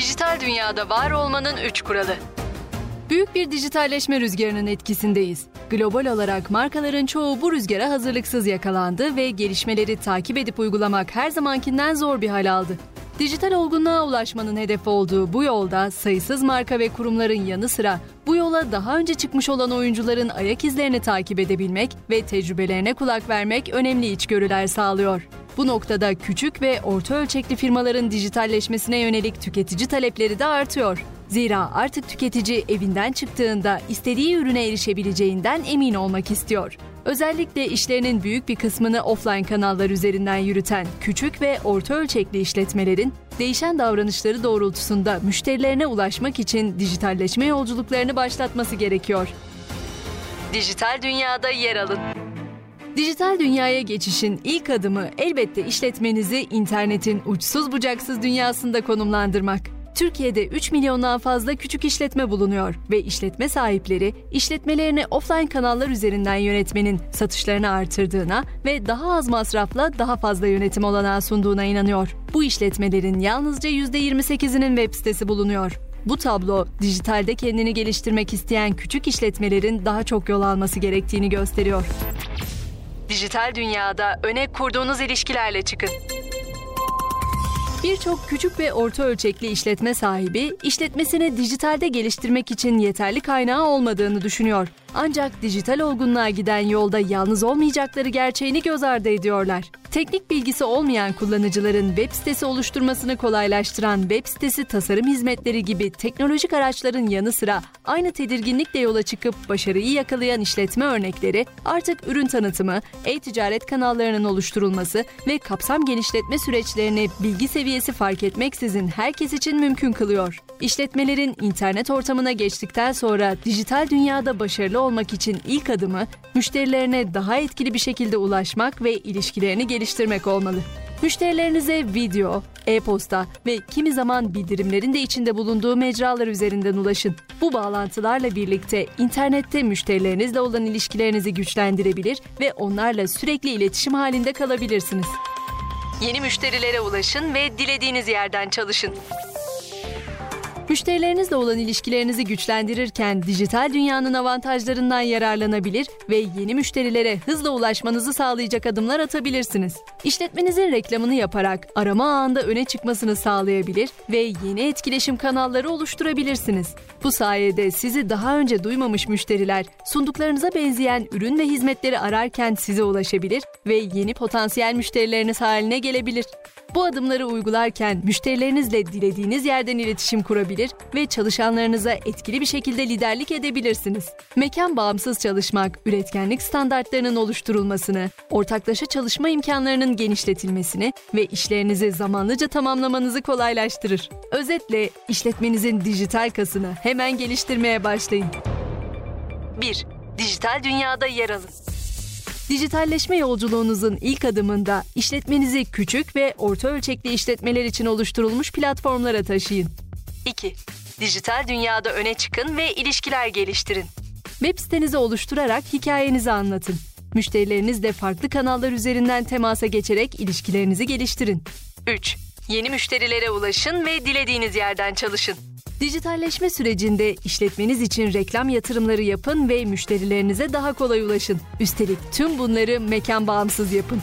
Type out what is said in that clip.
Dijital dünyada var olmanın 3 kuralı. Büyük bir dijitalleşme rüzgarının etkisindeyiz. Global olarak markaların çoğu bu rüzgara hazırlıksız yakalandı ve gelişmeleri takip edip uygulamak her zamankinden zor bir hal aldı. Dijital olgunluğa ulaşmanın hedef olduğu bu yolda sayısız marka ve kurumların yanı sıra bu yola daha önce çıkmış olan oyuncuların ayak izlerini takip edebilmek ve tecrübelerine kulak vermek önemli içgörüler sağlıyor. Bu noktada küçük ve orta ölçekli firmaların dijitalleşmesine yönelik tüketici talepleri de artıyor. Zira artık tüketici evinden çıktığında istediği ürüne erişebileceğinden emin olmak istiyor. Özellikle işlerinin büyük bir kısmını offline kanallar üzerinden yürüten küçük ve orta ölçekli işletmelerin değişen davranışları doğrultusunda müşterilerine ulaşmak için dijitalleşme yolculuklarını başlatması gerekiyor. Dijital dünyada yer alın. Dijital dünyaya geçişin ilk adımı elbette işletmenizi internetin uçsuz bucaksız dünyasında konumlandırmak. Türkiye'de 3 milyondan fazla küçük işletme bulunuyor ve işletme sahipleri işletmelerini offline kanallar üzerinden yönetmenin satışlarını artırdığına ve daha az masrafla daha fazla yönetim olanağı sunduğuna inanıyor. Bu işletmelerin yalnızca %28'inin web sitesi bulunuyor. Bu tablo dijitalde kendini geliştirmek isteyen küçük işletmelerin daha çok yol alması gerektiğini gösteriyor. Dijital dünyada öne kurduğunuz ilişkilerle çıkın. Birçok küçük ve orta ölçekli işletme sahibi işletmesini dijitalde geliştirmek için yeterli kaynağı olmadığını düşünüyor. Ancak dijital olgunluğa giden yolda yalnız olmayacakları gerçeğini göz ardı ediyorlar. Teknik bilgisi olmayan kullanıcıların web sitesi oluşturmasını kolaylaştıran web sitesi tasarım hizmetleri gibi teknolojik araçların yanı sıra aynı tedirginlikle yola çıkıp başarıyı yakalayan işletme örnekleri artık ürün tanıtımı, e-ticaret kanallarının oluşturulması ve kapsam genişletme süreçlerini bilgi seviyesi fark etmeksizin herkes için mümkün kılıyor. İşletmelerin internet ortamına geçtikten sonra dijital dünyada başarılı olmak için ilk adımı müşterilerine daha etkili bir şekilde ulaşmak ve ilişkilerini geliştirmek olmalı. Müşterilerinize video, e-posta ve kimi zaman bildirimlerin de içinde bulunduğu mecralar üzerinden ulaşın. Bu bağlantılarla birlikte internette müşterilerinizle olan ilişkilerinizi güçlendirebilir ve onlarla sürekli iletişim halinde kalabilirsiniz. Yeni müşterilere ulaşın ve dilediğiniz yerden çalışın. Müşterilerinizle olan ilişkilerinizi güçlendirirken dijital dünyanın avantajlarından yararlanabilir ve yeni müşterilere hızla ulaşmanızı sağlayacak adımlar atabilirsiniz. İşletmenizin reklamını yaparak arama ağında öne çıkmasını sağlayabilir ve yeni etkileşim kanalları oluşturabilirsiniz. Bu sayede sizi daha önce duymamış müşteriler sunduklarınıza benzeyen ürün ve hizmetleri ararken size ulaşabilir ve yeni potansiyel müşterileriniz haline gelebilir. Bu adımları uygularken müşterilerinizle dilediğiniz yerden iletişim kurabilir ve çalışanlarınıza etkili bir şekilde liderlik edebilirsiniz. Mekan bağımsız çalışmak, üretkenlik standartlarının oluşturulmasını, ortaklaşa çalışma imkanlarının genişletilmesini ve işlerinizi zamanlıca tamamlamanızı kolaylaştırır. Özetle işletmenizin dijital kasını hemen geliştirmeye başlayın. 1. Dijital dünyada yer alın. Dijitalleşme yolculuğunuzun ilk adımında işletmenizi küçük ve orta ölçekli işletmeler için oluşturulmuş platformlara taşıyın. 2. Dijital dünyada öne çıkın ve ilişkiler geliştirin. Web sitenizi oluşturarak hikayenizi anlatın. Müşterilerinizle farklı kanallar üzerinden temasa geçerek ilişkilerinizi geliştirin. 3. Yeni müşterilere ulaşın ve dilediğiniz yerden çalışın. Dijitalleşme sürecinde işletmeniz için reklam yatırımları yapın ve müşterilerinize daha kolay ulaşın. Üstelik tüm bunları mekan bağımsız yapın.